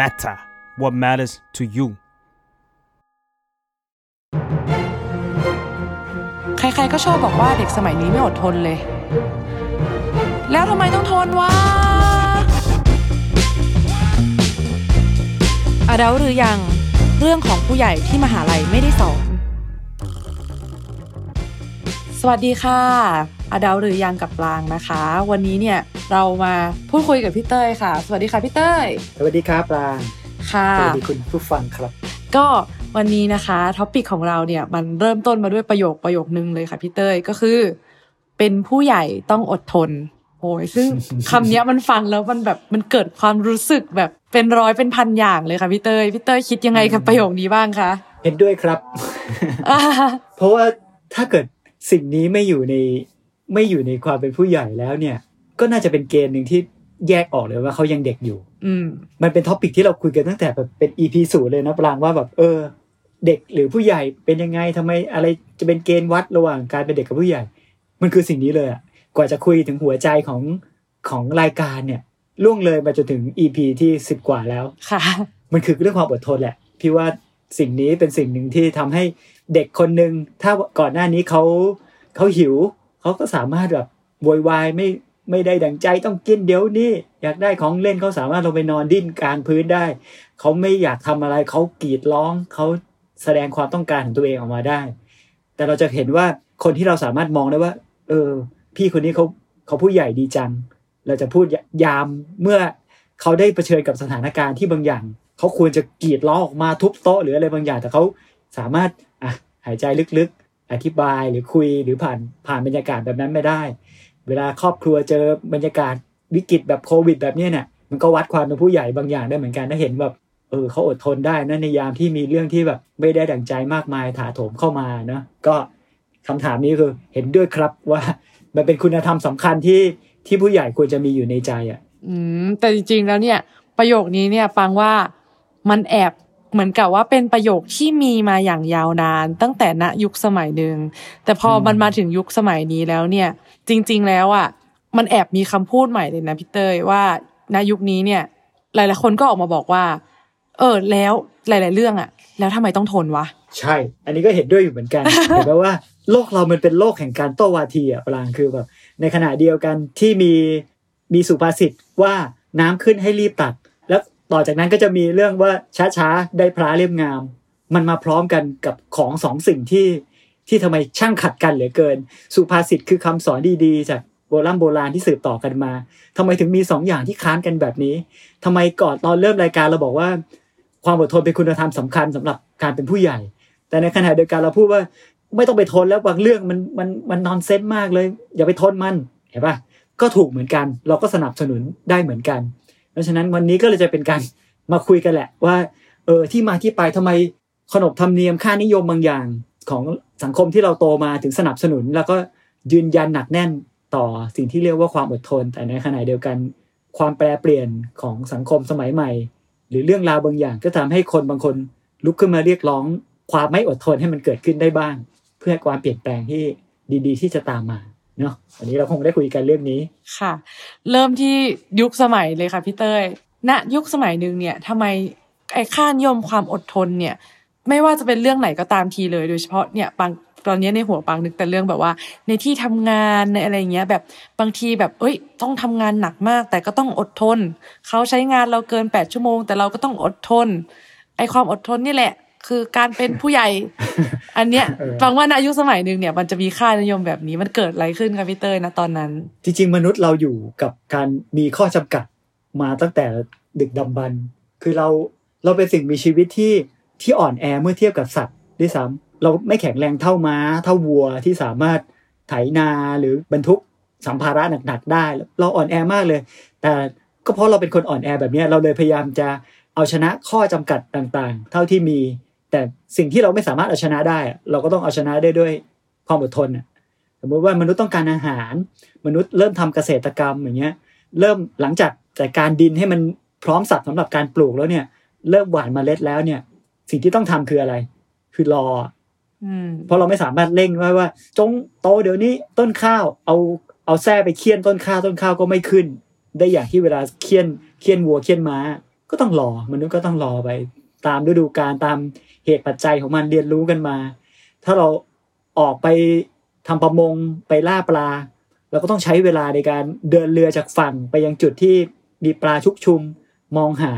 matter what matters to you ใครๆก็ชอบบอกว่าเด็กสมัยนี้ไม่อดทนเลย แล้วทำไมต้องทนวะอดัลหรือยังเรื่องของผู้ใหญ่ที่มหาลัยไม่ได้สอน สวัสดีค่ะ อดัลหรือยังกับปลางนะคะ วันนี้เนี่ยเรามาพูดคุยกับพี่เต้ยค่ะ สวัสดีค่ะพี่เต้ยสวัสดีครับปลาค่ะสวัสดีคุณผู้ฟังครับ ก็วันนี้นะคะท็อปิกของเราเนี่ยมันเริ่มต้นมาด้วยประโยคประโยคนึงเลยค่ะพี่เต้ยก็คือ เป็นผู้ใหญ่ต้องอดทนโอ้ยซึ่งคำเนี้ยมันฟังแล้วมันแบบมันเกิดความรู้สึกแบบเป็นร้อยเป็นพันอย่างเลยค่ะพี่เต้ยพี่เต้ยคิดยังไงกับประโยคนี้บ้างคะเห็นด้วยครับอ่าเพราะว่าถ้าเกิดสิ่งนี้ไม่อยู่ใน ไม่อยู่ในความเป็นผู้ใหญ่แล้วเนี่ย ก็น่าจะเป็นเกณฑ์หนึ่งที่แยกออกเลยว่าเขายังเด็กอยู่ อืมมันเป็นท็อปิกที่เราคุยกันตั้งแต่แบบเป็น EP ศูนย์เลยนะปรางว่าแบบเออ เด็กหรือผู้ใหญ่เป็นยังไงทำไมอะไรจะเป็นเกณฑ์วัดระหว่างการเป็นเด็กกับผู้ใหญ่ มันคือสิ่งนี้เลยอะกว่าจะคุยถึงหัวใจของของรายการเนี่ยล่วงเลยมาจนถึง EP ที่สิบกว่าแล้วค่ะ มันคือเรื่องความอดทนแหละ พี่ว่าสิ่งนี้เป็นสิ่งหนึ่งที่ทำให้เด็กคนหนึ่งถ้าก่อนหน้านี้เขาเขาหิว เขาก็สามารถแบบโวยวายไม่ไม่ได้ดังใจต้องกินเดี๋ยวนี้อยากได้ของเล่นเขาสามารถลงไปนอนดิ้นกลางพื้นได้ เขาไม่อยากทำอะไรเขากรีดร้องเขาแสดงความต้องการของตัวเองออกมาได้ แต่เราจะเห็นว่าคนที่เราสามารถมองได้ว่า เออ พี่คนนี้เขาเขาผู้ใหญ่ดีจัง เราจะพูดยามเมื่อเขาได้เผชิญกับสถานการณ์ที่บางอย่างเขาควรจะกรีดร้องออกมาทุบโต๊ะหรืออะไรบางอย่างแต่เขาสามารถอะหายใจลึกๆ อธิบายหรือคุยหรือผ่านผ่านบรรยากาศแบบนั้นไม่ได้ เวลาครอบครัวเจอบรรยากาศวิกฤตแบบโควิด แบบนี้เนี่ยมันก็วัดความเป็นผู้ใหญ่บางอย่างได้เหมือนกันถ้าเห็นแบบเออเขาอดทนได้นะในยามที่มีเรื่องที่แบบไม่ได้ดั่งใจมากมายถาโถมเข้ามาเนาะก็คำถามนี้คือเห็นด้วยครับว่ามันเป็นคุณธรรมสำคัญที่ที่ผู้ใหญ่ควรจะมีอยู่ในใจอะ อืมแต่จริงๆแล้วเนี่ย ประโยคนี้เนี่ยฟังว่ามันแอบ เหมือนกับว่าเป็นประโยคที่มีมาอย่างยาวนาน ตั้งแต่ณยุคสมัยหนึ่งแต่พออมมันมาถึงยุคสมัยนี้แล้วเนี่ย จริง ๆ แล้วอะมันแอบมีคำพูดใหม่เลยนะพี่เต้ยว่าณยุคนี้เนี่ย หลายๆคนก็ออกมาบอกว่า เออ แล้วหลาย ๆ เรื่องอะ แล้วทำไมต้องทนวะใช่ อันนี้ก็เห็นด้วยอยู่เหมือนกันเห็นไหมว่าโลกเรามันเป็นโลกแห่งการโต้วาทีอะปรางคือแบบในขณะเดียวกันที่มีมีสุภาษิตว่าน้ำขึ้นให้รีบตัดแล้ว ต่อจากนั้นก็จะมีเรื่องว่าช้าๆได้พระเล่มงาม มันมาพร้อมกันกับของสองสิ่งที่ที่ทำไมช่างขัดกันเหลือเกิน สุภาษิตคือคำสอนดีๆ จากโบราณโบราณที่สืบต่อกันมาทำไมถึงมีสองอย่างที่ค้านกันแบบนี้ทำไมก่อนตอนเริ่มรายการเราบอกว่า ความอดทนเป็นคุณธรรมสำคัญสำหรับการเป็นผู้ใหญ่ แต่ในขณะเดียวกันเราพูดว่าไม่ต้องไปทนแล้วบางเรื่องมันมันมันนอนเซนมากเลย อย่าไปทนมันเห็นปะก็ถูกเหมือนกัน เราก็สนับสนุนได้เหมือนกัน เพราะฉะนั้นวันนี้ก็เลยจะเป็นการมาคุยกันแหละว่าเออที่มาที่ไปทำไมขนบธรรมเนียมค่านิยมบางอย่างของสังคมที่เราโตมาถึงสนับสนุน แล้วก็ยืนยันหนักแน่นต่อสิ่งที่เรียกว่าความอดทน แต่ในขณะเดียวกัน ความแปรเปลี่ยนของสังคมสมัยใหม่ หรือเรื่องราวบางอย่าง ก็ทำให้คนบางคนลุกขึ้นมาเรียกร้อง ความไม่อดทนให้มันเกิดขึ้นได้บ้าง เพื่อความเปลี่ยนแปลงที่ดี ๆ ที่จะตามมา เนาะวันนี้เราคงได้คุยกันเรื่องนี้ค่ะ เริ่มที่ยุคสมัยเลยค่ะพี่เต้ยณยุคสมัยหนึ่งเนี่ยทำไมไอ้ค่านิยมความอดทนเนี่ย ไม่ว่าจะเป็นเรื่องไหนก็ตามทีเลย โดยเฉพาะเนี่ยปังตอนนี้ในหัวปังนึกแต่เรื่องแบบว่า ในที่ทำงานในอะไรเงี้ยแบบบางทีแบบเอ้ย ต้องทำงานหนักมาก แต่ก็ต้องอดทน เขาใช้งานเราเกินแปดชั่วโมง แต่เราก็ต้องอดทนไอ้ความอดทนนี่แหละ คือการเป็นผู้ใหญ่ อันเนี้ยเออฟังว่าณยุคสมัยหนึ่งเนี่ย มันจะมีค่านิยมแบบนี้มันเกิดอะไรขึ้นคะพี่เต้ยนะตอนนั้น จริง ๆ มนุษย์เราอยู่กับการมีข้อจำกัดมาตั้งแต่ดึกดำบรรพ์คือเราเราเป็นสิ่งมีชีวิตที่ที่อ่อนแอเมื่อเทียบกับสัตว์ด้วยซ้ำเราไม่แข็งแรงเท่าม้า เท่าวัวที่สามารถไถนาหรือบรรทุกสัมภาระหนักๆได้ เราอ่อนแอมากเลย แต่ก็เพราะเราเป็นคนอ่อนแอแบบเนี้ยเราเลยพยายามจะเอาชนะข้อจำกัดต่างๆ เท่าที่มี แต่สิ่งที่เราไม่สามารถเอาชนะได้อะเราก็ต้องเอาชนะได้ด้วยความอดทนน่ะสมมติว่ามนุษย์ต้องการอาหาร มนุษย์เริ่มทำเกษตรกรรมอย่างเงี้ย เริ่มหลังจากจัดการดินให้มันพร้อมสัตว์สำหรับการปลูกแล้วเนี่ย เริ่มหว่านเมล็ดแล้วเนี่ย สิ่งที่ต้องทำคืออะไร คือรออืมเพราะเราไม่สามารถเร่งไว้ว่า จงโตเดี๋ยวนี้ต้นข้าวเอาเอาแส้ไปเคี่ยนต้นข้าวต้นข้าวก็ไม่ขึ้น ได้อย่างที่เวลาเคี่ยนเคี่ยนวัวเคี่ยนม้า ก็ต้องรอมนุษย์ก็ต้องรอไป ตามฤดูกาลตามเหตุปัจจัยของมันเรียนรู้กันมา ถ้าเราออกไปทำประมงไปล่าปลาเราก็ต้องใช้เวลาในการเดินเรือจากฝั่งไปยังจุดที่มีปลาชุกชุมมองหา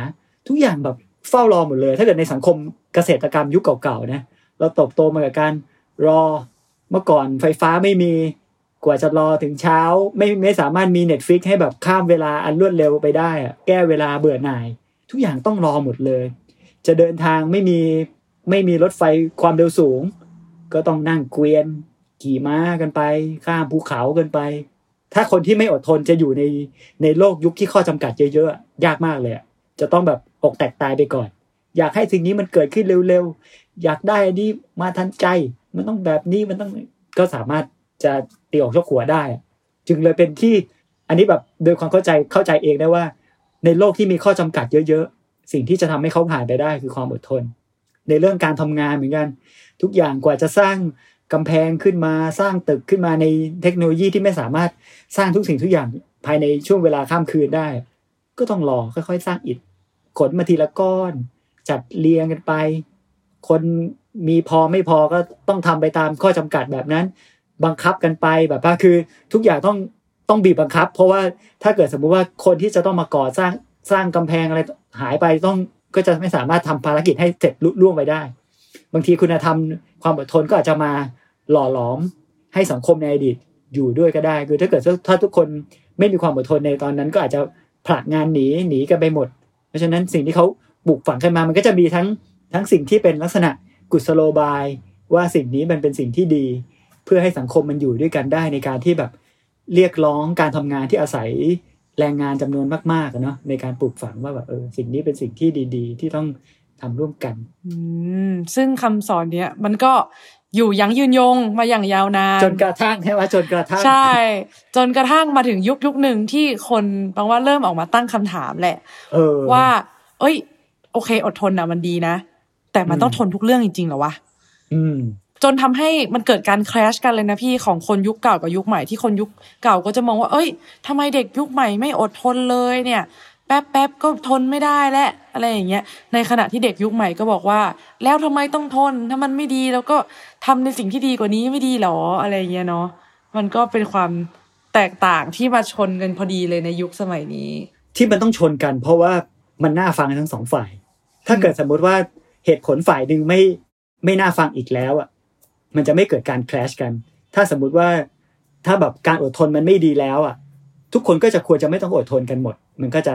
ทุกอย่างแบบเฝ้ารอหมดเลย ถ้าเกิดในสังคมเกษตรกรรมยุคเก่าๆนะเราเติบโตมากับการรอเมื่อก่อนไฟฟ้าไม่มีกว่าจะรอถึงเช้า ไม่ไม่สามารถมี Netflix ให้แบบข้ามเวลาอันรวดเร็วไปได้อะแก้เวลาเบื่อหน่าย ทุกอย่างต้องรอหมดเลย จะเดินทางไม่มีไม่มีรถไฟความเร็วสูง ก็ต้องนั่งเกวียน ขี่ม้ากันไป ข้ามภูเขากันไป ถ้าคนที่ไม่อดทนจะอยู่ในในโลกยุคที่ข้อจำกัดเยอะๆยากมากเลยจะต้องแบบอกแตกตายไปก่อน อยากให้สิ่งนี้มันเกิดขึ้นเร็วๆอยากได้อันนี้มาทันใจ มันต้องแบบนี้มันต้องก็สามารถจะตีออกชกหัวได้ จึงเลยเป็นที่อันนี้แบบโดยความเข้าใจเข้าใจเองได้ว่า ในโลกที่มีข้อจำกัดเยอะๆ สิ่งที่จะทำให้เขาผ่านไปได้คือความอดทน ในเรื่องการทำงานเหมือนกัน ทุกอย่างกว่าจะสร้างกำแพงขึ้นมาสร้างตึกขึ้นมาในเทคโนโลยีที่ไม่สามารถสร้างทุกสิ่งทุกอย่างภายในช่วงเวลาข้ามคืนได้ ก็ต้องรอค่อยๆ สร้างอิฐขนมาทีละก้อน จัดเรียงกันไป คนมีพอไม่พอก็ต้องทำไปตามข้อจำกัดแบบนั้น บังคับกันไปแบบว่าคือทุกอย่างต้องต้องบีบบังคับ เพราะว่าถ้าเกิดสมมุติว่าคนที่จะต้องมาก่อสร้าง สร้างกำแพงอะไรหายไปต้องก็จะไม่สามารถทำภารกิจให้เสร็จลุล่วงไปได้ บางทีคุณธรรมความอดทนก็อาจจะมาหล่อหลอมให้สังคมในอดีตอยู่ด้วยก็ได้ คือถ้าเกิดถ้าทุกคนไม่มีความอดทนในตอนนั้น ก็อาจจะผลักงานหนีหนีกันไปหมด เพราะฉะนั้นสิ่งที่เขาปลูกฝังขึ้นมา มันก็จะมีทั้งทั้งสิ่งที่เป็นลักษณะกุศโลบาย ว่าสิ่งนี้มันเป็นสิ่งที่ดี เพื่อให้สังคมมันอยู่ด้วยกันได้ในการที่แบบเรียกร้องการทำงานที่อาศัย แรงงานจำนวนมากๆเนาะในการปลูกฝังว่าแบบเออสิ่งนี้เป็นสิ่งที่ดี ๆ ที่ต้องทำร่วมกัน อืมซึ่งคำสอนเนี้ยมันก็อยู่ยั้งยืนยงมาอย่างยาวนานจนกระทั่งใช่ไหมจนกระทั่งใช่ จนกระทั่งมาถึงยุคยุคหนึ่งที่คนบางว่าเริ่มออกมาตั้งคำถามแหละเออว่า เอ้ย โอเค อดทนนะมันดีนะ แต่มันต้องทนทุกเรื่องจริงๆเหรอวะอืม จนทำให้มันเกิดการแคลชกันเลยนะพี่ของคนยุคเก่ากับยุคใหม่ที่คนยุคเก่าก็จะมองว่า เอ้ยทำไมเด็กยุคใหม่ไม่อดทนเลยเนี่ย แป๊บแป๊บก็ทนไม่ได้และอะไรอย่างเงี้ย ในขณะที่เด็กยุคใหม่ก็บอกว่า แล้วทำไมต้องทนถ้ามันไม่ดีแล้วก็ทำในสิ่งที่ดีกว่านี้ไม่ดีหรออะไรเงี้ยเนาะมันก็เป็นความแตกต่างที่มาชนกันพอดีเลยในยุคสมัยนี้ ที่มันต้องชนกัน เพราะว่ามันน่าฟังทั้งสองฝ่าย ถ้าเกิดสมมุติว่าเหตุผลฝ่ายหนึ่งไม่ไม่น่าฟังอีกแล้วอะ มันจะไม่เกิดการแคลชกัน ถ้าสมมุติว่าถ้าแบบการอดทนมันไม่ดีแล้วอะ ทุกคนก็จะควรจะไม่ต้องอดทนกันหมด มันก็จะ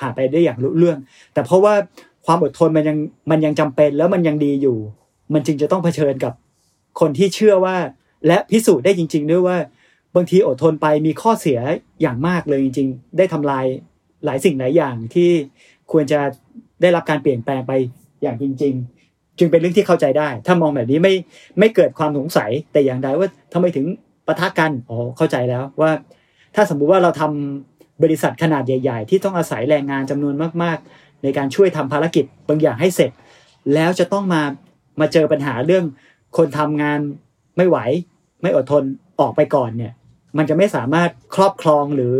ผ่านไปได้อย่างรุ่เรื่อง แต่เพราะว่าความอดทนมันยังมันยังจำเป็นแล้วมันยังดีอยู่ มันจึงจะต้องเผชิญกับคนที่เชื่อว่า และพิสูจน์ได้จริง ๆ ด้วยว่า บางทีอดทนไปมีข้อเสียอย่างมากเลยจริง ๆ ได้ทำลายหลายสิ่งหลายอย่างที่ควรจะได้รับการเปลี่ยนแปลงไปอย่างจริง ๆ จึงเป็นเรื่องที่เข้าใจได้ ถ้ามองแบบนี้ไม่ไม่เกิดความสงสัยแต่อย่างใดว่าทำไมถึงปะทะกันอ๋อเข้าใจแล้วว่า ถ้าสมมุติว่าเราทำบริษัทขนาดใหญ่ ๆ ที่ต้องอาศัยแรงงานจำนวนมาก ๆ ในการช่วยทำภารกิจบางอย่างให้เสร็จ แล้วจะต้องมามาเจอปัญหาเรื่องคนทำงานไม่ไหว ไม่อดทนออกไปก่อนเนี่ยมันจะไม่สามารถครอบครองหรือ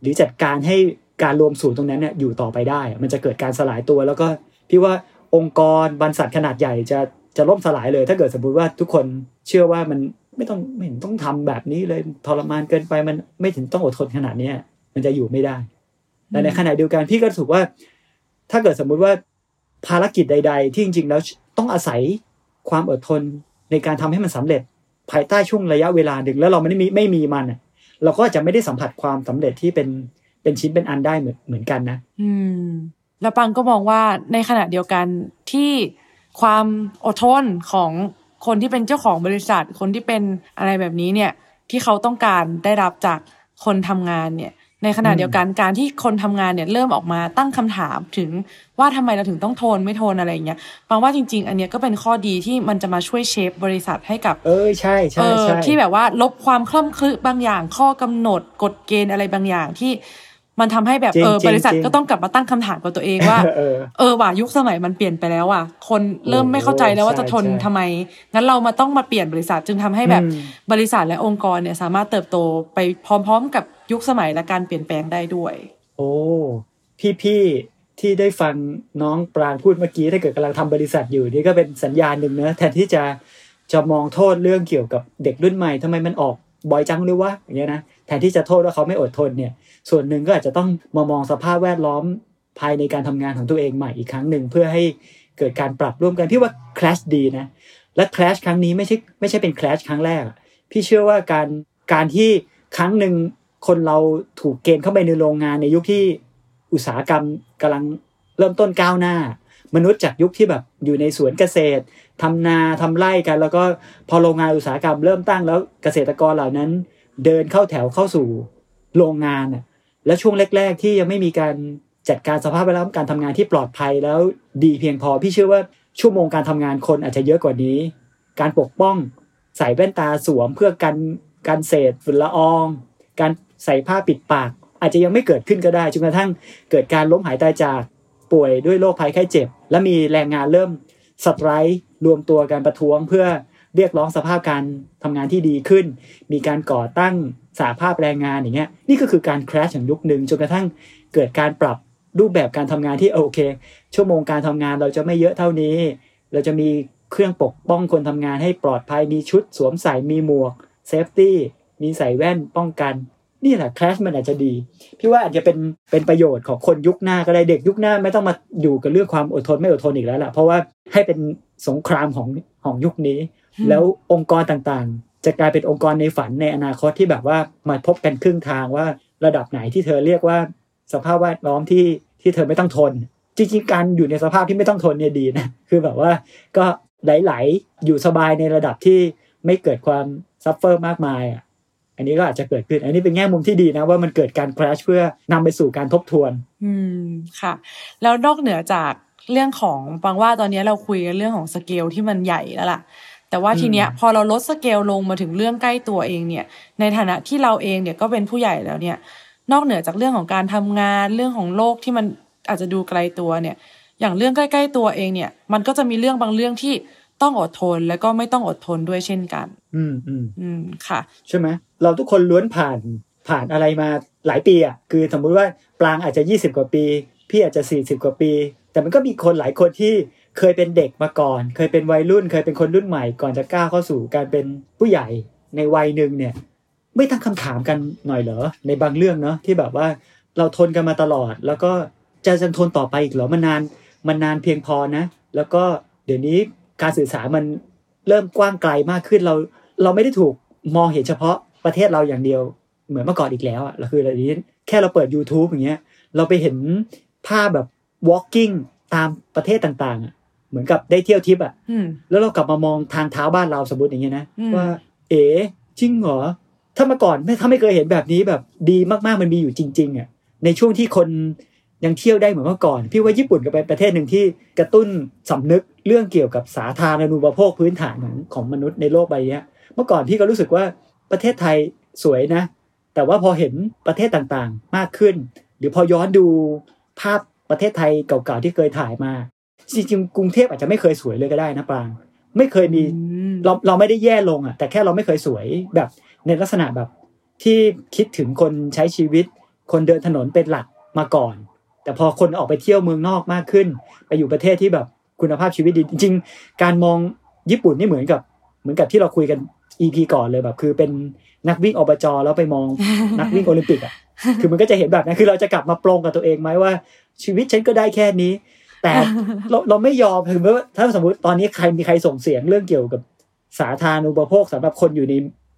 หรือจัดการให้การรวมศูนย์ตรงนั้นเนี่ยอยู่ต่อไปได้ มันจะเกิดการสลายตัว แล้วก็พี่ว่า องค์กรบรรษัทขนาดใหญ่จะจะล่มสลายเลย ถ้าเกิดสมมติว่าทุกคนเชื่อว่ามันไม่ต้องไม่เห็นต้องทำแบบนี้เลยทรมานเกินไปมันไม่ถึงต้องอดทนขนาดเนี้ยมันจะอยู่ไม่ได้แต่ในขณะเดียวกันพี่ก็รู้สึกว่า ถ้าเกิดสมมุติว่าภารกิจใด ๆ ที่จริง ๆ แล้วต้องอาศัยความอดทนในการทำให้มันสำเร็จ ภายใต้ช่วงระยะเวลาหนึ่งแล้วเราไม่ได้มีไม่มีมันเราก็จะไม่ได้สัมผัสความสำเร็จที่เป็นเป็นชิ้นเป็นอันได้เหมือนเหมือนกันนะ อืม แล้วปังก็มองว่าในขณะเดียวกันที่ความอดทนของคนที่เป็นเจ้าของบริษัท คนที่เป็นอะไรแบบนี้เนี่ยที่เขาต้องการได้รับจากคนทำงานเนี่ย ในขณะเดียวกันการที่คนทำงานเนี่ยเริ่มออกมาตั้งคำถามถึงว่าทำไมเราถึงต้องทนไม่ทนอะไรอย่างเงี้ยปังว่าจริง ๆ อันเนี้ยก็เป็นข้อดีที่มันจะมาช่วยเชฟบริษัทให้กับ เออใช่เอใช่อใช่ที่แบบว่าลบความคล่ำคลึบางอย่างข้อกำหนดกฎเกณฑ์อะไรบางอย่างที่ มันทำให้แบบจริงเออจริงบริษัทจริงก็ต้องกลับมาตั้งคำถามกับตัวเองว่า เออเออว่ะยุคสมัยมันเปลี่ยนไปแล้วว่ะ คนเริ่มไม่เข้าใจแล้วว่าโอ้จะทนใช่ใช่ทำไม งั้นเรามาต้องมาเปลี่ยนบริษัทจึงทำให้แบบอืมบริษัทและองค์กรเนี่ยสามารถเติบโตไปพร้อม ๆ กับยุคสมัยและการเปลี่ยนแปลงได้ด้วย โอ้พี่พี่ที่ได้ฟังน้องปรางพูดเมื่อกี้ถ้าเกิดกำลังทำบริษัทอยู่นี่ก็เป็นสัญญาณหนึ่งนะแทนที่จะจะมองโทษเรื่องเกี่ยวกับเด็กรุ่นใหม่ทำไมมันออกบ่อยจังหรือวะอย่างเงี้ยนะ แทนที่จะโทษว่าเขาไม่อดทนเนี่ย ส่วนหนึ่งก็อาจจะต้องมามองสภาพแวดล้อมภายในการทำงานของตัวเองใหม่อีกครั้งหนึ่งเพื่อให้เกิดการปรับร่วมกันพี่ว่า clash ดีนะและ clash ครั้งนี้ไม่ใช่ไม่ใช่เป็น clash ครั้งแรก พี่เชื่อว่าการการที่ครั้งหนึ่งคนเราถูกเกณฑ์เข้าไปในโรงงานในยุคที่อุตสาหกรรมกำลังเริ่มต้นก้าวหน้า มนุษย์จากยุคที่แบบอยู่ในสวนเกษตรทำนาทำไร่กัน แล้วก็พอโรงงานอุตสาหกรรมเริ่มตั้งแล้วเกษตรกรเหล่านั้น เดินเข้าแถวเข้าสู่โรงงานน่ะและช่วงแรก ๆ ที่ยังไม่มีการจัดการสภาพแวดล้อมการทำงานที่ปลอดภัยแล้วดีเพียงพอพี่เชื่อว่าชั่วโมงการทำงานคนอาจจะเยอะกว่านี้ การปกป้องใส่แว่นตาสวมเพื่อกันการเศษฝุ่นละออง การใส่ผ้าปิดปาก อาจจะยังไม่เกิดขึ้นก็ได้จนกระทั่งเกิดการล้มหายตายจากป่วยด้วยโรคภัยไข้เจ็บ และมีแรงงานเริ่มสไตร์รวมตัวกันประท้วงเพื่อ เรียกร้องสภาพการทำงานที่ดีขึ้น มีการก่อตั้งสาภาพแรงงานอย่างเงี้ยนี่ก็คือการคราชของยุคหนึ่งจนกระทั่งเกิดการปรับรูปแบบการทำงานที่โอเค ชั่วโมงการทำงานเราจะไม่เยอะเท่านี้ เราจะมีเครื่องปกป้องคนทำงานให้ปลอดภัยมีชุดสวมใส่มีหมวกเซฟตี้มีใส่แว่นป้องกันนี่แหละคลาสมันอาจจะดี พี่ว่าอาจจะเป็นเป็นประโยชน์ของคนยุคหน้าก็ได้เด็กยุคหน้าไม่ต้องมาอยู่กับเรื่องความอดทนไม่อดทนอีกแล้วล่ะเพราะว่าให้เป็นสงครามของของยุคนี้ แล้วองค์กรต่างๆ จะกลายเป็นองค์กรในฝันในอนาคตที่แบบว่ามาพบกันครึ่งทางว่าระดับไหนที่เธอเรียกว่า สภาพแวดล้อมที่ที่เธอไม่ต้องทน จริงๆการอยู่ในสภาพที่ไม่ต้องทนเนี่ยดีนะคือแบบว่าก็ไหลๆอยู่สบายในระดับที่ไม่เกิดความ suffer มากมายอะอันนี้ก็อาจจะเกิดขึ้น อันนี้เป็นแง่มุมที่ดีนะว่ามันเกิดการ crash เพื่อนำไปสู่การทบทวน อืมค่ะ แล้วนอกเหนือจากเรื่องของฟังว่าตอนนี้เราคุยกันเรื่องของสเกลที่มันใหญ่แล้วล่ะ แต่ว่าทีเนี้ยพอเราลดสเกลลงมาถึงเรื่องใกล้ตัวเองเนี่ย ในฐานะที่เราเองเนี่ยก็เป็นผู้ใหญ่แล้วเนี่ย นอกเหนือจากเรื่องของการทำงานเรื่องของโลกที่มันอาจจะดูไกลตัวเนี่ย อย่างเรื่องใกล้ๆตัวเองเนี่ย มันก็จะมีเรื่องบางเรื่องที่ต้องอดทนแล้วก็ไม่ต้องอดทนด้วยเช่นกัน อืมอืมอืมค่ะ ใช่ไหมเราทุกคนล้วนผ่านผ่านอะไรมาหลายปีอะคือสมมุติว่าปลางอาจจะ20กว่าปี พี่อาจจะ40กว่าปี แต่มันก็มีคนหลายคนที่ เคยเป็นเด็กมาก่อน เคยเป็นวัยรุ่น เคยเป็นคนรุ่นใหม่ก่อนจะก้าวเข้าสู่การเป็นผู้ใหญ่ในวัยหนึ่งเนี่ย ไม่ตั้งคำถามกันหน่อยเหรอในบางเรื่องเนาะที่แบบว่าเราทนกันมาตลอด แล้วก็จะยังทนต่อไปอีกเหรอมันนานมันนานเพียงพอนะ แล้วก็เดี๋ยวนี้การสื่อสารมันเริ่มกว้างไกลมากขึ้นเราเราไม่ได้ถูกมองเห็นเฉพาะประเทศเราอย่างเดียวเหมือนเมื่อก่อนอีกแล้วอะเราคืออะไรนี้แค่เราเปิด YouTube อย่างเงี้ย เราไปเห็นภาพแบบ walking ตามประเทศต่างๆอะ เหมือนกับได้เที่ยวทิปอะอืมแล้วเรากลับมามองทางเท้าบ้านเราสมมติอย่างเงี้ยนะอืมว่า เอ๋จริงเหรอถ้าเมื่อก่อนไม่ถ้าไม่เคยเห็นแบบนี้แบบดีมากๆมันมีอยู่จริงๆอะในช่วงที่คนยังเที่ยวได้เหมือนเมื่อก่อน พี่ว่าญี่ปุ่นก็เป็นประเทศหนึ่งที่กระตุ้นสำนึกเรื่องเกี่ยวกับสาธารณูปโภคพื้นฐานของของมนุษย์ในโลกใบเนี้ยเมื่อก่อนพี่ก็รู้สึกว่าประเทศไทยสวยนะ แต่ว่าพอเห็นประเทศต่างๆมากขึ้น หรือพอย้อนดูภาพประเทศไทยเก่าๆที่เคยถ่ายมา จริงๆกรุงเทพอาจจะไม่เคยสวยเลยก็ได้นะปราง ไม่เคยมีอืมเราเราไม่ได้แย่ลงอะ แต่แค่เราไม่เคยสวยแบบในลักษณะแบบ ที่คิดถึงคนใช้ชีวิต คนเดินถนนเป็นหลักมาก่อน แต่พอคนออกไปเที่ยวเมืองนอกมากขึ้น ไปอยู่ประเทศที่แบบคุณภาพชีวิตดีจริงๆการมองญี่ปุ่นนี่เหมือนกับ เหมือนกับที่เราคุยกัน EP ก่อนเลยแบบ คือเป็นนักวิ่งอบจแล้วไปมองนักวิ่งโอลิมปิกอะคือมันก็จะเห็นแบบนั้นคือเราจะกลับมาปรงกับตัวเองไหมว่า ชีวิตฉันก็ได้แค่นี้ แต่เราเราไม่ยอมถึงแม้ว่าถ้าสมมติตอนนี้ใครมีใครส่งเสียงเรื่องเกี่ยวกับสาธารณูปโภคสำหรับคนอยู่ใน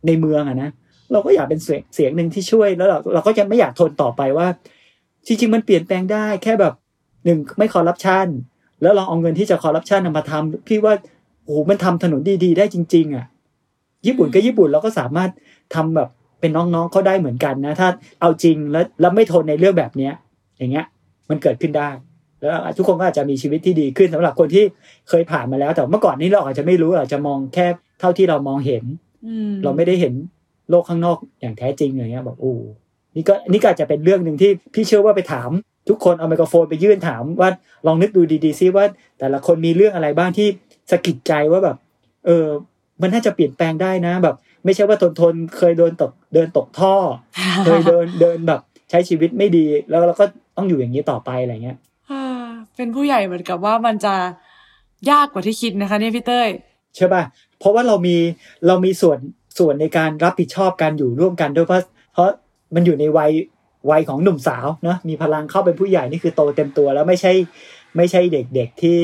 ในเมืองอะนะเราก็อยากเป็นเสียงเสียงหนึ่งที่ช่วยแล้วเราเราก็จะไม่อยากทนต่อไปว่า จริง ๆ มันเปลี่ยนแปลงได้แค่แบบหนึ่งไม่คอร์รัปชันแล้วลองเอาเงินที่จะคอร์รัปชันมาทำพี่ว่าโอ้โหมันทำถนนดีๆ ได้จริง ๆอะ ญี่ปุ่นก็ญี่ปุ่นเราก็สามารถทำแบบเป็นน้องๆเขาได้เหมือนกันนะ ถ้าเอาจริงแล้วแล้วไม่ทนในเรื่องแบบเนี้ย อย่างเงี้ย มันเกิดขึ้นได้ แล้วทุกคนก็อาจจะมีชีวิตที่ดีขึ้นสำหรับคนที่เคยผ่านมาแล้ว แต่เมื่อก่อนนี้เราอาจจะไม่รู้เราจะมองแค่เท่าที่เรามองเห็นอืมเราไม่ได้เห็นโลกข้างนอกอย่างแท้จริงอย่างเงี้ยบอกโอ้นี่ก็นี่ก็อาจจะเป็นเรื่องหนึ่งที่พี่เชื่อว่าไปถาม ทุกคนเอาไมโครโฟนไปยื่นถามว่าลองนึกดูดีๆซิว่า แต่ละคนมีเรื่องอะไรบ้างที่สะกิดใจว่าแบบ เออ มันน่าจะเปลี่ยนแปลงได้นะแบบ ไม่ใช่ว่าทนทนๆเคยเดินตกเดินตกท่อ เคยเดินเดินแบบ ใช้ชีวิตไม่ดีแล้วเราก็ต้องอยู่อย่างนี้ต่อไปอะไรเงี้ยอ่า เป็นผู้ใหญ่เหมือนกับว่ามันจะยากกว่าที่คิดนะคะเนี่ยพี่เต้ยใช่ป่ะเพราะว่าเรามีเรามีส่วนส่วนในการรับผิดชอบการอยู่ร่วมกันด้วยเพราะเพราะมันอยู่ในวัยวัยของหนุ่มสาวเนอะมีพลังเข้าเป็นผู้ใหญ่นี่คือโตเต็มตัวแล้วไม่ใช่ไม่ใช่เด็กๆที่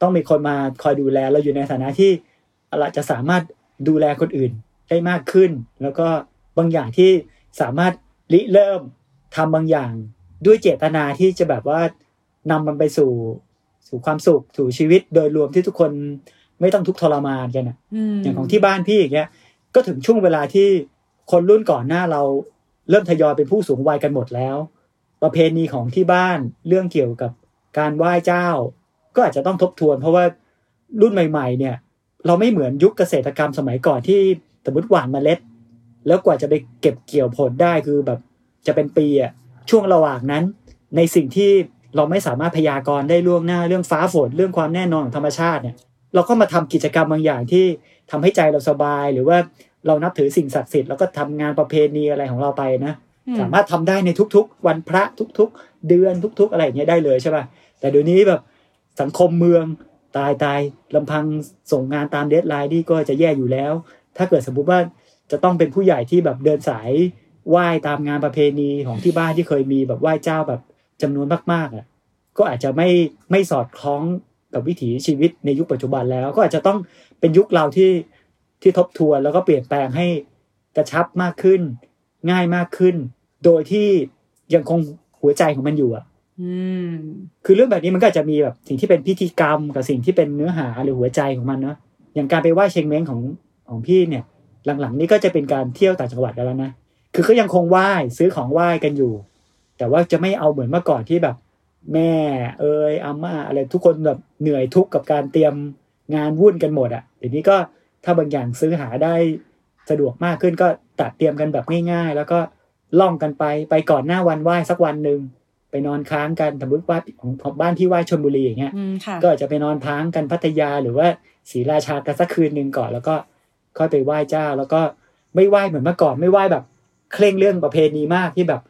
ต้องมีคนมาคอยดูแลเราอยู่ในฐานะที่เราจะสามารถดูแลคนอื่นได้มากขึ้น แล้วก็บางอย่างที่สามารถริเริ่มทำบางอย่างด้วยเจตนาที่จะแบบว่า นำมันไปสู่สู่ความสุขสู่ชีวิตโดยรวมที่ทุกคนไม่ต้องทุกข์ทรมานกันอะมอย่างของที่บ้านพี่อย่างเงี้ย ก็ถึงช่วงเวลาที่คนรุ่นก่อนหน้าเราเริ่มทยอยเป็นผู้สูงวัยกันหมดแล้ว ประเพณีของที่บ้านเรื่องเกี่ยวกับการไหว้เจ้า ก็อาจจะต้องทบทวน เพราะว่ารุ่นใหม่ ๆ เนี่ย เราไม่เหมือนยุคเกษตรกรรมสมัยก่อนที่สมมติหว่านเมล็ด แล้วกว่าจะไปเก็บเกี่ยวผลได้คือแบบจะเป็นปีอะช่วงระหว่างนั้น ในสิ่งที่ เราไม่สามารถพยากรณ์ได้ล่วงหน้าเรื่องฟ้าฝนเรื่องความแน่นอนของธรรมชาติเนี่ย เราก็มาทำกิจกรรมบางอย่างที่ทำให้ใจเราสบาย หรือว่าเรานับถือสิ่งศักดิ์สิทธิ์แล้วก็ทำงานประเพณีอะไรของเราไปนะอืสามารถทำได้ในทุกๆ วันพระทุก ๆ เดือนทุก ๆ อะไรอย่างเงี้ยได้เลยใช่ป่ะแต่เดี๋ยวนี้แบบสังคมเมืองตายตายลำพังส่งงานตามเดทไลน์นี่ก็จะแย่อยู่แล้ว ถ้าเกิดสมมุติว่าจะต้องเป็นผู้ใหญ่ที่แบบเดินสายไหว้ตามงานประเพณีของที่บ้านที่เคยมีแบบไหว้เจ้าแบบ จำนวนมากๆอะก็อาจจะไม่ไม่สอดคล้องกับวิถีชีวิตในยุคปัจจุบันแล้ว ก็อาจจะต้องเป็นยุคเราที่ที่ทบทวนแล้วก็เปลี่ยนแปลงให้กระชับมากขึ้น ง่ายมากขึ้น โดยที่ยังคงหัวใจของมันอยู่อะอืมคือเรื่องแบบนี้มันก็อาจจะมีแบบสิ่งที่เป็นพิธีกรรมกับสิ่งที่เป็นเนื้อหาหรือหัวใจของมันเนาะอย่างการไปไหว้เชงเม้งของของพี่เนี่ย หลังๆ นี้ก็จะเป็นการเที่ยวต่างจังหวัดกันแล้วนะคือก็ยังคงไหว้ซื้อของไหว้กันอยู่ แต่ว่าจะไม่เอาเหมือนเมื่อก่อนที่แบบ แม่ เอ้ยอาม่าอะไรทุกคนแบบเหนื่อยทุกข์กับการเตรียมงานวุ่นกันหมดอะ่ะเดี๋ยวนี้ก็ถ้าบางอย่างซื้อหาได้สะดวกมากขึ้นก็ตัดเตรียมกันแบบง่ายๆ แล้วก็ล่องกันไปไปก่อนหน้าวันไหว้สักวันหนึ่งไปนอนค้างกันสมมติว่าของของบ้านที่ไหว้ชลบุรีอย่างเงี้ยอืมค่ะก็อาจจะไปนอนพังกันพัทยาหรือว่าศรีราชากันสักคืนหนึ่งก่อนแล้วก็ค่อยไปไหว้เจ้า แล้วก็ไม่ไหว้เหมือนเมื่อก่อนไม่ไหว้แบบ เคร่งเรื่องประเพณีมากที่แบบ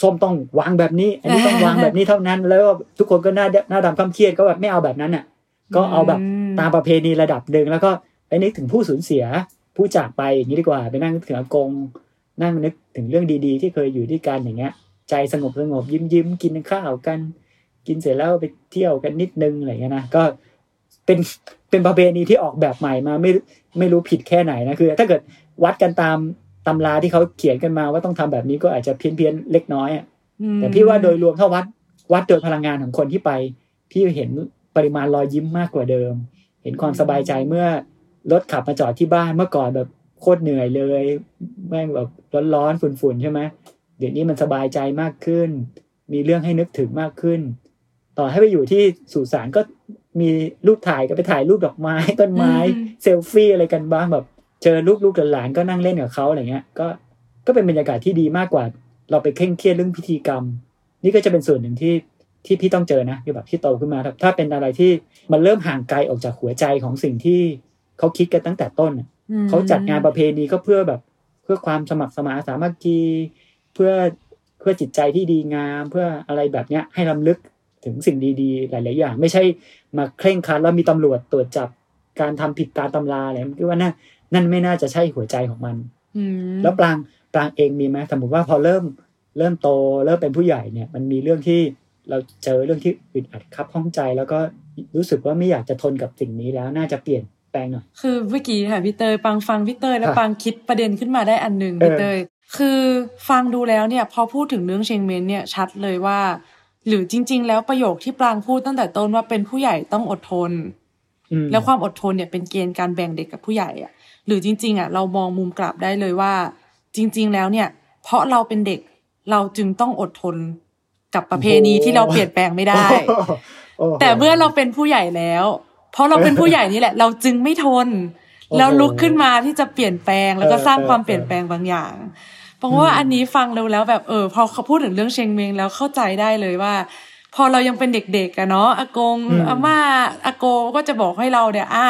ส้มต้องวางแบบนี้ อันนี้ต้องวางแบบนี้เท่านั้น แล้วก็ทุกคนก็หน้าหน้าดำคำเครียดก็แบบไม่เอาแบบนั้นอะ ก็เอาแบบอืมตามประเพณีระดับหนึ่งแล้วก็ไปนึกถึงผู้สูญเสียผู้จากไปอย่างนี้ดีกว่า ไปนั่งนึกถึงอากงนั่งนึกถึงเรื่องดีๆ ที่เคยอยู่ด้วยกันอย่างเงี้ย ใจสงบสงบยิ้มยิ้มๆกินข้าวกัน กินเสร็จแล้วไปเที่ยวกันนิดนึงอะไรเงี้ยนะก็เป็นเป็นประเพณีที่ออกแบบใหม่มาไม่ไม่รู้ผิดแค่ไหนนะคือ ถ้าเกิดวัดกันตาม ตำราที่เขาเขียนกันมาว่าต้องทำแบบนี้ก็อาจจะเพี้ยนเพียนๆเล็กน้อยอะอืมแต่พี่ว่าโดยรวมถ้าวัดวัดโดยพลังงานของคนที่ไป พี่เห็นปริมาณรอยยิ้มมากกว่าเดิม เห็นความสบายใจเมื่อรถขับมาจอดที่บ้านเมื่อก่อนแบบโคตรเหนื่อยเลยแม่งแบบร้อนๆฝุ่นๆใช่ไหมเดี๋ยวนี้มันสบายใจมากขึ้น มีเรื่องให้นึกถึงมากขึ้น ต่อให้ไปอยู่ที่สุสานก็มีรูปถ่ายก็ไปถ่ายรูปดอกไม้ต้นไม้เซลฟี่อะไรกันบ้างแบบ เจอลูกลูกหลานๆก็นั่งเล่นกับเขาอะไรเงี้ย ก็ก็เป็นบรรยากาศที่ดีมากกว่า เราไปเคร่งเครียดเรื่องพิธีกรรม นี่ก็จะเป็นส่วนหนึ่งที่ที่พี่ต้องเจอนะคือแบบที่โตขึ้นมาถ้าเป็นอะไรที่มันเริ่มห่างไกลออกจากหัวใจของสิ่งที่เขาคิดกันตั้งแต่ต้นน่ะอืมเขาจัดงานประเพณีก็เพื่อแบบ เพื่อความสมัครสมานสามัคคีเพื่อเพื่อจิตใจที่ดีงาม เพื่ออะไรแบบเนี้ยให้ลำลึกถึงสิ่งดีๆ หลาย ๆ อย่าง ไม่ใช่มาเคร่งครัดแล้วมีตำรวจตรวจจับการทำผิดตามตำราอะไรคิดว่านั่น นั่นไม่น่าจะใช่หัวใจของมันอืมแล้วปรางปรางเองมีไหมสมมติว่าพอเริ่มเริ่มโตเริ่มเป็นผู้ใหญ่เนี่ย มันมีเรื่องที่เราเจอเรื่องที่อึดอัดครับข้องใจแล้วก็รู้สึกว่าไม่อยากจะทนกับสิ่งนี้แล้วน่าจะเปลี่ยนแปลงหน่อยคือเมื่อกี้ค่ะพี่เตยปังฟังพี่เตยแล้วค่ะปังคิดประเด็นขึ้นมาได้อันหนึ่งเออพี่เตยคือฟังดูแล้วเนี่ย พอพูดถึงเรื่องเชงเมนเนี่ยชัดเลยว่า หรือจริง ๆ แล้วประโยคที่ปรางพูดตั้งแต่ต้นว่าเป็นผู้ใหญ่ต้องอดทนอืม แล้วความอดทนเนี่ยเป็นเกณฑ์การแบ่งเด็กกับผู้ใหญ่อะหรือจริง ๆอะเรามองมุมกลับได้เลยว่า จริง ๆ แล้วเนี่ย เพราะเราเป็นเด็กเราจึงต้องอดทนกับประเพณีที่เราเปลี่ยนแปลงไม่ได้โอ้โหแต่เมื่อเราเป็นผู้ใหญ่แล้ว เพราะเราเป็นผู้ใหญ่นี่แหละ เราจึงไม่ทนโอ้โหแล้วลุกขึ้นมาที่จะเปลี่ยนแปลงแล้วก็เออสร้างเออความเปลี่ยนแปลงบางอย่างเพราะว่าอันนี้ฟังแล้วแล้วแบบเออพอเขาพูดถึงเรื่องเชงเมงแล้วเข้าใจได้เลยว่า พอเรายังเป็นเด็กๆอะเนาะอากงอืมอาม่าอาโกก็จะบอกให้เราเนี่ย อ่า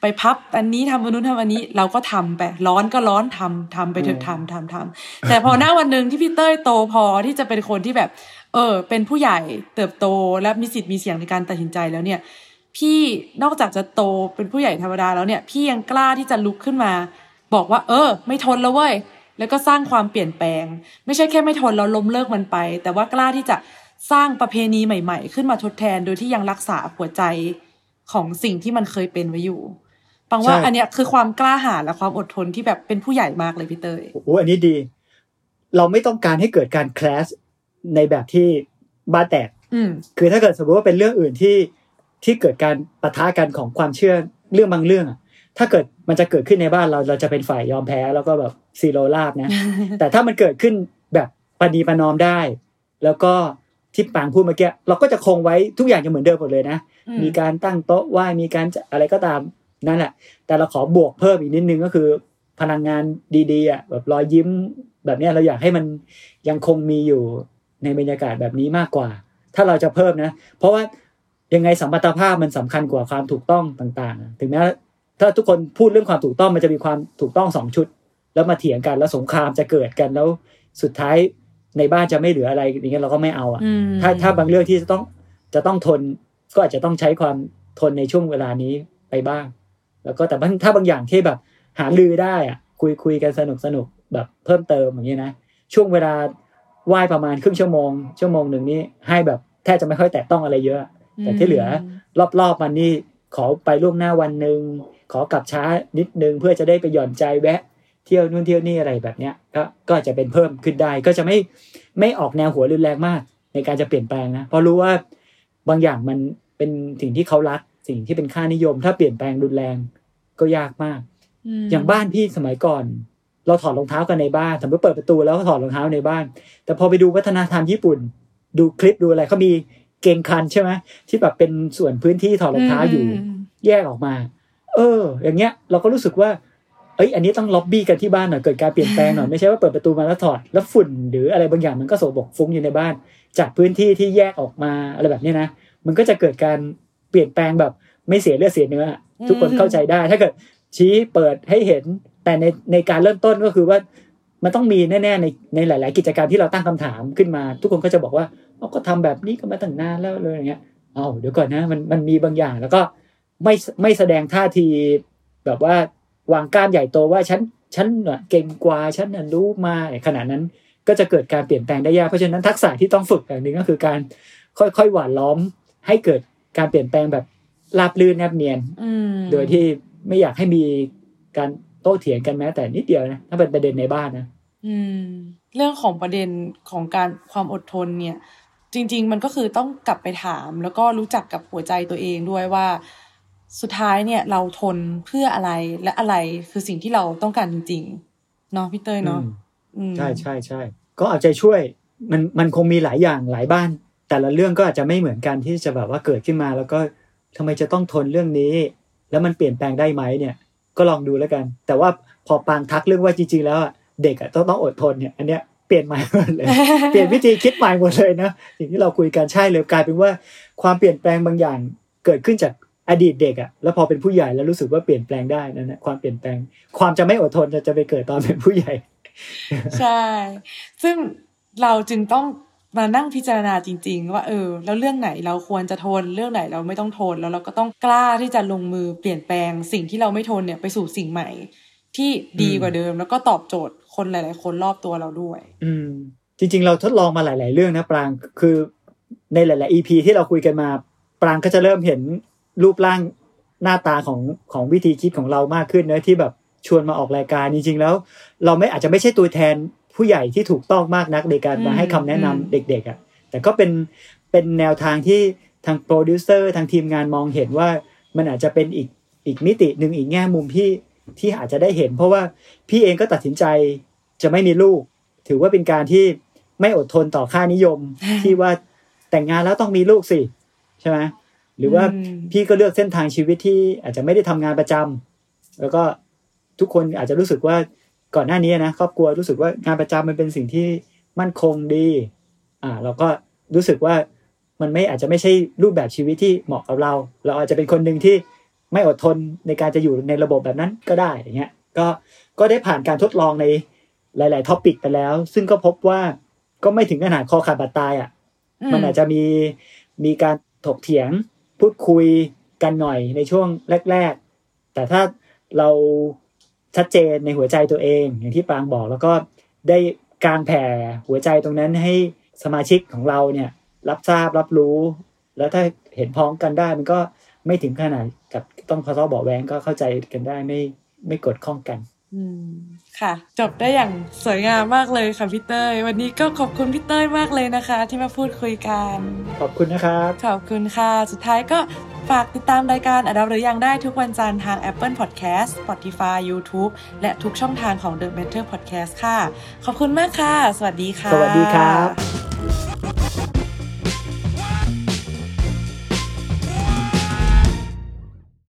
ไปพับอันนี้ทำอันนู้นทำอันนี้เราก็ทำไปร้อนก็ร้อนทำทำไปเถอะทำทำทำแต่พอหน้าวันหนึ่งที่พี่เต้ยโตพอที่จะเป็นคนที่แบบ เออ เป็นผู้ใหญ่เติบโตและมีสิทธิ์มีเสียงในการตัดสินใจแล้วเนี่ย พี่นอกจากจะโตเป็นผู้ใหญ่ธรรมดาแล้วเนี่ย พี่ยังกล้าที่จะลุกขึ้นมา บอกว่า เออ ไม่ทนแล้วเว้ยแล้วก็สร้างความเปลี่ยนแปลง ไม่ใช่แค่ไม่ทนแล้วล้มเลิกมันไป แต่ว่ากล้าที่จะ สร้างประเพณีใหม่ ๆ ขึ้นมาทดแทนโดยที่ยังรักษาหัวใจของสิ่งที่มันเคยเป็นไว้อยู่ปังว่าใช่อันเนี้ยคือความกล้าหาญและความอดทนที่แบบเป็นผู้ใหญ่มากเลยพี่เตยโอ้โหอันนี้ดี เราไม่ต้องการให้เกิดการคลาสในแบบที่บ้านแตกอืมคือถ้าเกิดสมมติว่าเป็นเรื่องอื่นที่ที่เกิดการปะทะกันของความเชื่อเรื่องบางเรื่องอะถ้าเกิดมันจะเกิดขึ้นในบ้านเราเราจะเป็นฝ่ายยอมแพ้แล้วก็แบบซีโรลาบนะ แต่ถ้ามันเกิดขึ้นแบบปณีประนอมได้ แล้วก็ ที่ปางพูดเมื่อกี้เราก็จะคงไว้ทุกอย่างจะเหมือนเดิมหมดเลยนะอืมมีการตั้งโต๊ะไหว้มีการจะอะไรก็ตามนั่นแหละ แต่เราขอบวกเพิ่มอีกนิดนึงก็คือ พลังงานดีๆอะแบบรอยยิ้มแบบเนี้ยเราอยากให้มันยังคงมีอยู่ในบรรยากาศแบบนี้มากกว่า ถ้าเราจะเพิ่มนะ เพราะว่ายังไงสัมพัทธภาพมันสำคัญกว่าความถูกต้องต่างๆ ถึงแม้ถ้าทุกคนพูดเรื่องความถูกต้องมันจะมีความถูกต้องสองชุด แล้วมาเถียงกันแล้วสงครามจะเกิดกันแล้วสุดท้าย ในบ้านจะไม่เหลืออะไรอย่างเงี้ยเราก็ไม่เอาอะอืมถ้าถ้าบางเรื่องที่จะต้องจะต้องทนก็อาจจะต้องใช้ความทนในช่วงเวลานี้ไปบ้าง แล้วก็แต่บางถ้าบางอย่างที่แบบ หาลือได้อะ คุยคุยกันสนุกสนุกแบบเพิ่มเติมอย่างนี้นะช่วงเวลาไหว้ประมาณครึ่งชั่วโมง ชั่วโมงหนึ่งนี่ให้แบบแทบจะไม่ค่อยแตะต้องอะไรเยอะ แต่ที่เหลือรอบๆมันนี่ขอไปล่วงหน้าวันหนึ่งขอกลับช้านิดนึงเพื่อจะได้ไปหย่อนใจแวะเที่ยวนู่นเที่ยวนี่อะไรแบบเนี้ยก็ก็อาจจะเป็นเพิ่มขึ้นได้ก็จะไม่ไม่ออกแนวหัวรุนแรงมาก ในการจะเปลี่ยนแปลงนะเพราะรู้ว่าบางอย่างมันเป็นสิ่งที่เขารักสิ่งที่เป็นค่านิยม ถ้าเปลี่ยนแปลงรุนแรงก็ยากมากมอย่างบ้านพี่สมัยก่อน เราถอดรองเท้ากันในบ้านสมมติเปิดประตูแล้วก็ถอดรองเท้าในบ้าน แต่พอไปดูวัฒนธรรมญี่ปุ่น ดูคลิปดูอะไรเขามีเกงคันใช่ไหมที่แบบเป็นส่วนพื้นที่ถอดรองเท้าอยู่มแยกออกมา เออ อย่างเงี้ย เราก็รู้สึกว่า เอ้ยอันนี้ต้องล็อบบี้กันที่บ้านหน่อยเกิดการเปลี่ยนแปลงหน่อยไม่ใช่ว่าเปิดประตูมาแล้วถอดแล้วฝุ่นหรืออะไรบางอย่างมันก็โสบกฟุ้งอยู่ในบ้าน จากพื้นที่ที่แยกออกมาอะไรแบบนี้นะมันก็จะเกิดการเปลี่ยนแปลงแบบไม่เสียเลือดเสียเนื้อทุกคนเข้าใจได้ ถ้าเกิดชี้เปิดให้เห็น แต่ในในการเริ่มต้นก็คือว่า มันต้องมีแน่ๆในในหลาย ๆ กิจกรรมที่เราตั้งคำถามขึ้นมา ทุกคนก็จะบอกว่าเอาก็ทำแบบนี้ก็มาตั้งนานแล้วเลยอย่างเงี้ยเอาเดี๋ยวก่อนนะมันมันมีบางอย่างแล้วก็ไม่ไม่แสดงท่าทีแบบว่า วางกล้ามใหญ่โตว่าฉันฉันน่ะเก่งกว่าฉันน่ะรู้มาขนาดนั้นก็จะเกิดการเปลี่ยนแปลงได้ยากเพราะฉะนั้นทักษะที่ต้องฝึกอย่างหนึ่งก็คือการค่อยๆหว่านล้อม ให้เกิดการเปลี่ยนแปลงแบบราบรื่นแนบเนียนอืมโดยที่ไม่อยากให้มีการโต้เถียงกันแม้แต่นิดเดียวนะถ้าเป็นประเด็นในบ้านนะอืม เรื่องของประเด็นของการความอดทนเนี่ย จริง ๆ มันก็คือต้องกลับไปถาม แล้วก็รู้จักกับหัวใจตัวเองด้วยว่า สุดท้ายเนี่ยเราทนเพื่ออะไรและอะไรคือสิ่งที่เราต้องการจริงๆเนาะพี่เต้ยเนาะอืมอืมใช่ใช่ใช่ก็เอาใจช่วย มันมันคงมีหลายอย่างหลายบ้าน แต่ละเรื่องก็อาจจะไม่เหมือนกันที่จะแบบว่าเกิดขึ้นมา แล้วก็ทำไมจะต้องทนเรื่องนี้ แล้วมันเปลี่ยนแปลงได้ไหมเนี่ย ก็ลองดูแล้วกัน แต่ว่าพอปางทักเรื่องว่าจริงๆแล้วอะเด็กอะต้องต้องอดทนเนี่ย อันเนี้ยเปลี่ยนใหม่หมดเลย เปลี่ยนวิธีคิดใหม่หมดเลยนะสิ่งที่เราคุยกันใช่เลยกลายเป็นว่าความเปลี่ยนแปลงบางอย่างเกิดขึ้นจาก อดีตเด็กอะแล้วพอเป็นผู้ใหญ่แล้วรู้สึกว่าเปลี่ยนแปลงได้นั่นแหละความเปลี่ยนแปลง ความจะไม่อดทนจะจะไปเกิดตอนเป็นผู้ใหญ่ ใช่ ซึ่งเราจึงต้องมานั่งพิจารณาจริง ๆ ว่าเออแล้วเรื่องไหนเราควรจะทนเรื่องไหนเราไม่ต้องทนแล้วเราก็ต้องกล้าที่จะลงมือเปลี่ยนแปลงสิ่งที่เราไม่ทนเนี่ยไปสู่สิ่งใหม่ ที่ดีกว่าเดิม แล้วก็ตอบโจทย์คนหลาย ๆ คนรอบตัวเราด้วย อืม จริง ๆ เราทดลองมาหลาย ๆ เรื่องนะปรางคือในหลาย ๆ EP ที่เราคุยกันมาปรางก็จะเริ่มเห็น รูปร่างหน้าตาของของวิธีคิดของเรามากขึ้นนะที่แบบชวนมาออกรายการจริงๆแล้ว เราไม่อาจจะไม่ใช่ตัวแทนผู้ใหญ่ที่ถูกต้องมากนักในการมาอืมให้คำแนะนำอืมเด็กๆอะแต่ก็เป็นเป็นแนวทางที่ทางโปรดิวเซอร์ทางทีมงานมองเห็นว่ามันอาจจะเป็นอีกอีกมิติหนึ่งอีกแง่มุมที่ที่อาจจะได้เห็น เพราะว่าพี่เองก็ตัดสินใจจะไม่มีลูก ถือว่าเป็นการที่ไม่อดทนต่อค่านิยมที่ว่าแต่งงานแล้วต้องมีลูกสิใช่ไหม หรือว่าอืมพี่ก็เลือกเส้นทางชีวิตที่อาจจะไม่ได้ทำงานประจำแล้วก็ทุกคนอาจจะรู้สึกว่าก่อนหน้านี้นะครอบครัวรู้สึกว่างานประจำมันเป็นสิ่งที่มั่นคงดี อ่า เราก็รู้สึกว่ามันไม่อาจจะไม่ใช่รูปแบบชีวิตที่เหมาะกับเรา เราอาจจะเป็นคนหนึ่งที่ไม่อดทนในการจะอยู่ในระบบแบบนั้นก็ได้อย่างเงี้ยก็ก็ได้ผ่านการทดลองในหลาย ๆ ท็อปิกไปแล้ว ซึ่งก็พบว่าก็ไม่ถึงขนาดคอขาดบาดตายอะอืมมันอาจจะมีมีการถกเถียง พูดคุยกันหน่อยในช่วงแรก ๆ แต่ถ้าเราชัดเจนในหัวใจตัวเอง อย่างที่ปางบอกแล้วก็ได้กางแผ่หัวใจตรงนั้นให้สมาชิกของเราเนี่ย รับทราบรับรู้ แล้วถ้าเห็นพ้องกันได้มันก็ไม่ถึงขนาดกับต้องทะเลาะเบาะแวงก็เข้าใจกันได้ไม่ไม่กดข้องกัน อืมค่ะ จบได้อย่างสวยงามมากเลยค่ะพี่เต้ยวันนี้ก็ขอบคุณพี่เต้ยมากเลยนะคะ ที่มาพูดคุยกัน ขอบคุณนะครับ ขอบคุณค่ะ สุดท้ายก็ฝากติดตามรายการอดับหรือยังได้ทุกวันจันทร์ทาง Apple Podcast Spotify YouTube และทุกช่องทางของ The Better Podcast ค่ะ ขอบคุณมากค่ะ สวัสดีค่ะ สวัสดีครับ